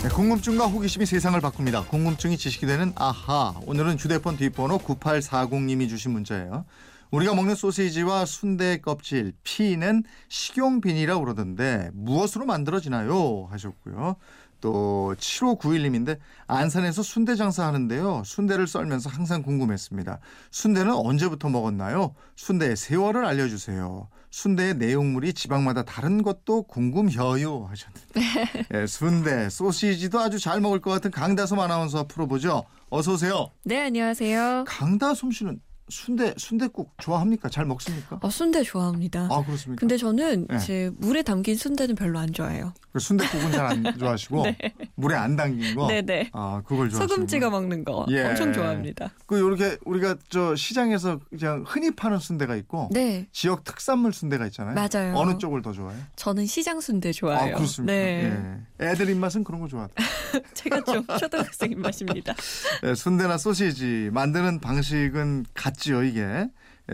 네, 궁금증과 호기심이 세상을 바꿉니다. 궁금증이 지식이 되는 아하. 오늘은 휴대폰 뒷번호 9840님이 주신 문자예요. 우리가 먹는 소시지와 순대 껍질, 피는 식용빈이라고 그러던데 무엇으로 만들어지나요? 하셨고요. 또 7591님인데 안산에서 순대 장사하는데요. 순대를 썰면서 항상 궁금했습니다. 순대는 언제부터 먹었나요? 순대의 세월을 알려주세요. 순대의 내용물이 지방마다 다른 것도 궁금해요 하셨는데 예, 순대, 소시지도 아주 잘 먹을 것 같은 강다솜 아나운서 풀어보죠. 어서 오세요. 네, 안녕하세요. 강다솜 씨는 순대 순대국 좋아합니까? 잘 먹습니까? 어, 순대 좋아합니다. 아 그렇습니까? 근데 저는 네. 제 물에 담긴 순대는 별로 안 좋아해요. 그 순대국은 잘 안 좋아하시고 물에 안 담긴 거. 네네. 아 그걸 좋아하시는 소금 찍어 먹는 거 예. 엄청 좋아합니다. 그 요렇게 우리가 저 시장에서 그냥 흔히 파는 순대가 있고 네, 지역 특산물 순대가 있잖아요. 맞아요. 어느 쪽을 더 좋아해요? 저는 시장 순대 좋아해요. 아 그렇습니까? 네, 예. 애들 입맛은 그런 거 좋아하다. 제가 좀 초등학생 입맛입니다. 예, 순대나 소시지 만드는 방식은 같 지요 이게? 예,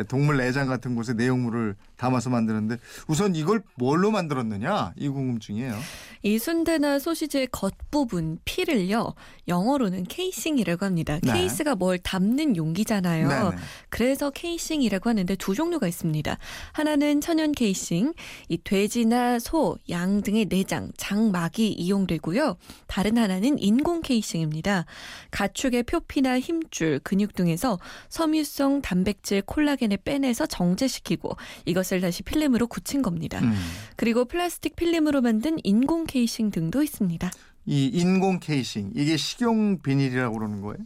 동물 내장 같은 곳에 내용물을 담아서 만드는데 우선 이걸 뭘로 만들었느냐 이 궁금증이에요. 이 순대나 소시지의 겉부분 피를요 영어로는 casing이라고 합니다. 네. 케이스가 뭘 담는 용기잖아요. 네네. 그래서 casing이라고 하는데 두 종류가 있습니다. 하나는 천연 casing, 이 돼지나 소, 양 등의 내장, 장막이 이용되고요. 다른 하나는 인공 케이싱입니다. 가축의 표피나 힘줄, 근육 등에서 섬유성 단백질 콜라겐 을 빼내서 정제시키고 이것을 다시 필름으로 굳힌 겁니다. 음. 그리고 플라스틱 필름으로 만든 인공 케이싱 등도 있습니다. 이 인공 케이싱 이게 식용 비닐이라고 그러는 거예요?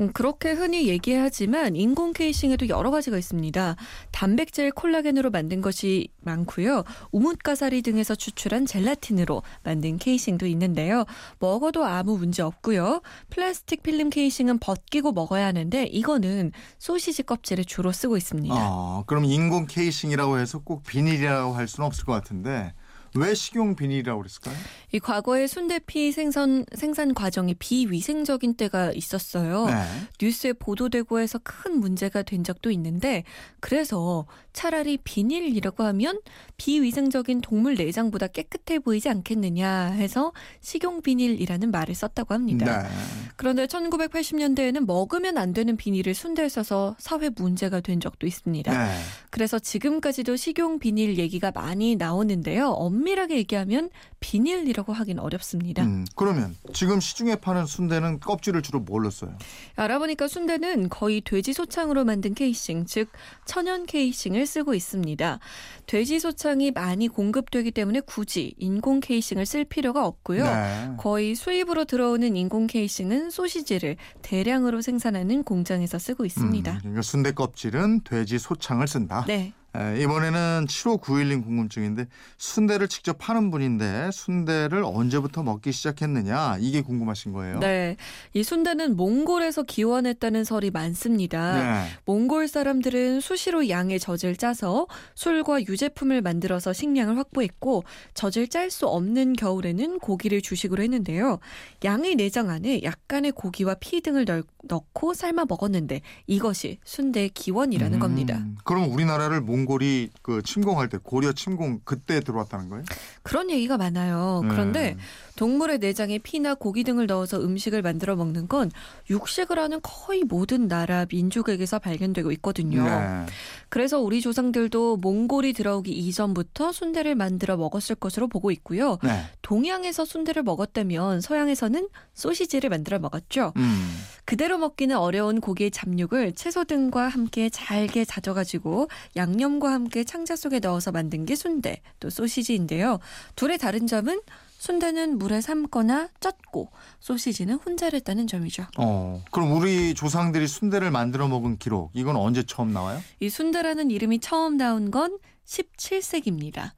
음, 그렇게 흔히 얘기하지만 인공 케이싱에도 여러 가지가 있습니다. 단백질 콜라겐으로 만든 것이 많고요. 우뭇가사리 등에서 추출한 젤라틴으로 만든 casing도 있는데요. 먹어도 아무 문제 없고요. 플라스틱 필름 casing은 벗기고 먹어야 하는데 이거는 소시지 껍질에 주로 쓰고 있습니다. 아 그럼 인공 casing이라고 해서 꼭 비닐이라고 할 수는 없을 것 같은데 왜 식용 비닐이라고 그랬을까요? 이 과거에 순대피 생선 생산 과정이 비위생적인 때가 있었어요. 네. 뉴스에 보도되고 해서 큰 문제가 된 적도 있는데 그래서 차라리 비닐이라고 하면 비위생적인 동물 내장보다 깨끗해 보이지 않겠느냐 해서 식용 비닐이라는 말을 썼다고 합니다. 네. 그런데 1980년대에는 먹으면 안 되는 비닐을 순대에 써서 사회 문제가 된 적도 있습니다. 네. 그래서 지금까지도 식용 비닐 얘기가 많이 나오는데요. 엄밀 하게 얘기하면 비닐이라고 하긴 어렵습니다. 음, 그러면 지금 시중에 파는 순대는 껍질을 주로 뭘로 써요? 알아보니까 순대는 거의 돼지 소창으로 만든 케이싱, 즉 천연 케이싱을 쓰고 있습니다. 돼지 소창이 많이 공급되기 때문에 굳이 인공 케이싱을 쓸 필요가 없고요. 네. 거의 수입으로 들어오는 인공 케이싱은 소시지를 대량으로 생산하는 공장에서 쓰고 있습니다. 음, 그러니까 순대 껍질은 돼지 소창을 쓴다. 네. 에, 이번에는 7591님 궁금증인데 순대를 직접 파는 분인데 순대를 언제부터 먹기 시작했느냐 이게 궁금하신 거예요. 네. 이 순대는 몽골에서 기원했다는 설이 많습니다. 네. 몽골 사람들은 수시로 양의 젖을 짜서 술과 유제품을 만들어서 식량을 확보했고 젖을 짤 수 없는 겨울에는 고기를 주식으로 했는데요. 양의 내장 안에 약간의 고기와 피 등을 넣, 넣고 삶아 먹었는데 이것이 순대의 기원이라는 음, 겁니다. 그럼 우리나라를 몽골 이 그 침공할 때 고려 침공 그때 들어왔다는 거예요? 그런 얘기가 많아요. 그런데 음. 동물의 내장에 피나 고기 등을 넣어서 음식을 만들어 먹는 건 육식을 하는 거의 모든 나라 민족에게서 발견되고 있거든요. 네. 그래서 우리 조상들도 몽골이 들어오기 이전부터 순대를 만들어 먹었을 것으로 보고 있고요. 네. 동양에서 순대를 먹었다면 서양에서는 소시지를 만들어 먹었죠. 음. 그대로 먹기는 어려운 고기의 잡육을 채소 등과 함께 잘게 다져가지고 양념과 함께 창자 속에 넣어서 만든 게 순대, 또 소시지인데요. 둘의 다른 점은 순대는 물에 삶거나 쪘고 소시지는 훈자랬다는 점이죠. 어. 그럼 우리 조상들이 순대를 만들어 먹은 기록 이건 언제 처음 나와요? 이 순대라는 이름이 처음 나온 건 17세기입니다.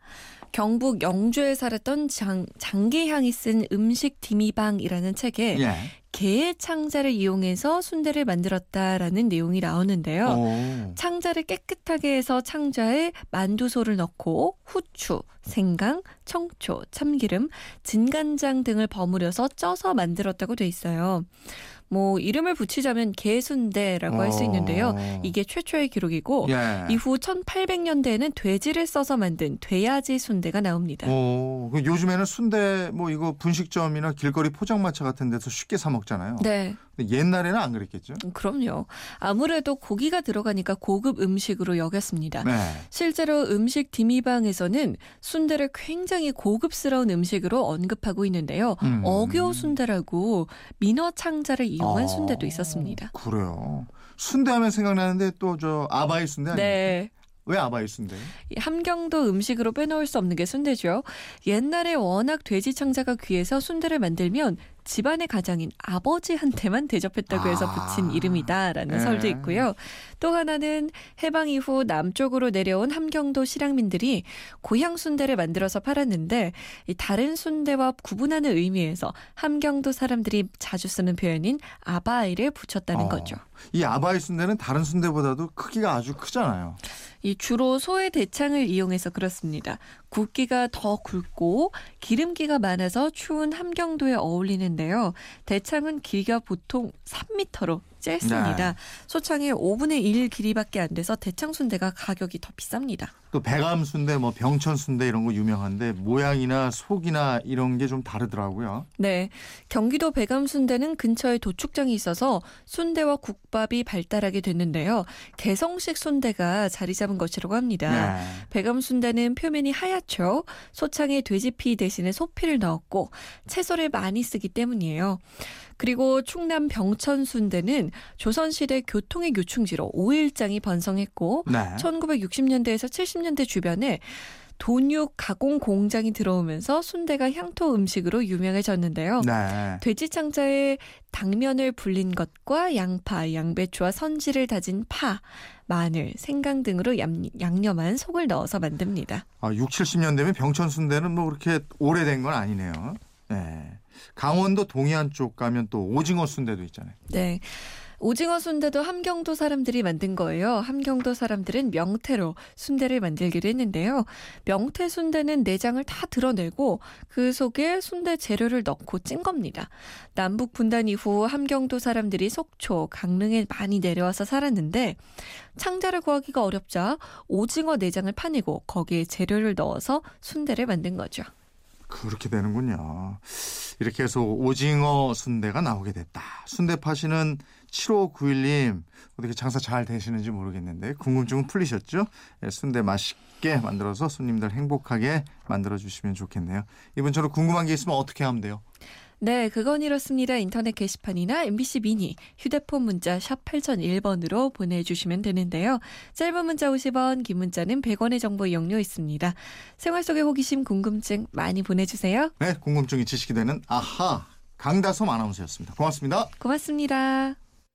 경북 영주에 살았던 장, 장계향이 쓴 음식 디미방이라는 책에 예. 개의 창자를 이용해서 순대를 만들었다라는 내용이 나오는데요. 오. 창자를 깨끗하게 해서 창자에 만두소를 넣고 후추, 생강, 청초, 참기름, 진간장 등을 버무려서 쪄서 만들었다고 돼 있어요. 뭐 이름을 붙이자면 개순대라고 할 수 있는데요. 어. 이게 최초의 기록이고 예. 이후 1800년대에는 돼지를 써서 만든 돼야지 순대가 나옵니다. 오, 그 요즘에는 순대 뭐 이거 분식점이나 길거리 포장마차 같은 데서 쉽게 사 먹잖아요. 네, 옛날에는 안 그랬겠죠? 그럼요. 아무래도 고기가 들어가니까 고급 음식으로 여겼습니다. 네. 실제로 음식 디미방에서는 순대를 굉장히 고급스러운 음식으로 언급하고 있는데요. 음. 어교 순대라고 민어 창자를 이용한 아, 순대도 있었습니다. 그래요. 순대하면 생각나는데 또 저 아바이 순대 아니에요? 네. 왜 아바이 순대? 이 함경도 음식으로 빼놓을 수 없는 게 순대죠. 옛날에 워낙 돼지 창자가 귀해서 순대를 만들면 집안의 가장인 아버지한테만 대접했다고 해서 아. 붙인 이름이다라는 네. 설도 있고요. 또 하나는 해방 이후 남쪽으로 내려온 함경도 실향민들이 고향 순대를 만들어서 팔았는데 이 다른 순대와 구분하는 의미에서 함경도 사람들이 자주 쓰는 표현인 아바이를 붙였다는 어. 거죠. 이 아바이 순대는 다른 순대보다도 크기가 아주 크잖아요. 이 주로 소의 대창을 이용해서 그렇습니다. 굵기가 더 굵고 기름기가 많아서 추운 함경도에 어울리는데요. 대창은 길이가 보통 3m로 짧습니다. 네. 소창의 5분의 1 길이밖에 안 돼서 대창 순대가 가격이 더 비쌉니다. 또 배감 순대, 뭐 병천 순대 이런 거 유명한데 모양이나 속이나 이런 게 좀 다르더라고요. 네. 경기도 배감 순대는 근처에 도축장이 있어서 순대와 국밥이 발달하게 됐는데요. 개성식 순대가 자리 잡은 것이라고 합니다. 네. 배감 순대는 표면이 하얗죠. 소창에 돼지피 대신에 소피를 넣었고 채소를 많이 쓰기 때문이에요. 그리고 충남 병천 순대는 조선시대 교통의 요충지로 오일장이 번성했고 네. 1960년대에서 70년대 주변에 돈육 가공 공장이 들어오면서 순대가 향토 음식으로 유명해졌는데요. 네. 돼지 창자에 당면을 불린 것과 양파, 양배추와 선지를 다진 파, 마늘, 생강 등으로 양, 양념한 속을 넣어서 만듭니다. 아, 6, 70년대면 병천 순대는 뭐 그렇게 오래된 건 아니네요. 네. 강원도 동해안 쪽 가면 또 오징어 순대도 있잖아요. 네. 오징어 순대도 함경도 사람들이 만든 거예요. 함경도 사람들은 명태로 순대를 만들기로 했는데요. 명태 순대는 내장을 다 드러내고 그 속에 순대 재료를 넣고 찐 겁니다. 남북 분단 이후 함경도 사람들이 속초, 강릉에 많이 내려와서 살았는데 창자를 구하기가 어렵자 오징어 내장을 파내고 거기에 재료를 넣어서 순대를 만든 거죠. 그렇게 되는군요. 이렇게 해서 오징어 순대가 나오게 됐다. 순대 파시는 7591님 어떻게 장사 잘 되시는지 모르겠는데 궁금증은 풀리셨죠? 예, 순대 맛있게 만들어서 손님들 행복하게 만들어 주시면 좋겠네요. 이분처럼 궁금한 게 있으면 어떻게 하면 돼요? 네, 그건 이렇습니다. 인터넷 게시판이나 MBC 미니, 휴대폰 문자 샵 8001번으로 보내주시면 되는데요. 짧은 문자 50원, 긴 문자는 100원의 정보 이용료 있습니다. 생활 속의 호기심, 궁금증 많이 보내주세요. 네, 궁금증이 지식이 되는 아하 강다솜 아나운서였습니다. 고맙습니다. 고맙습니다.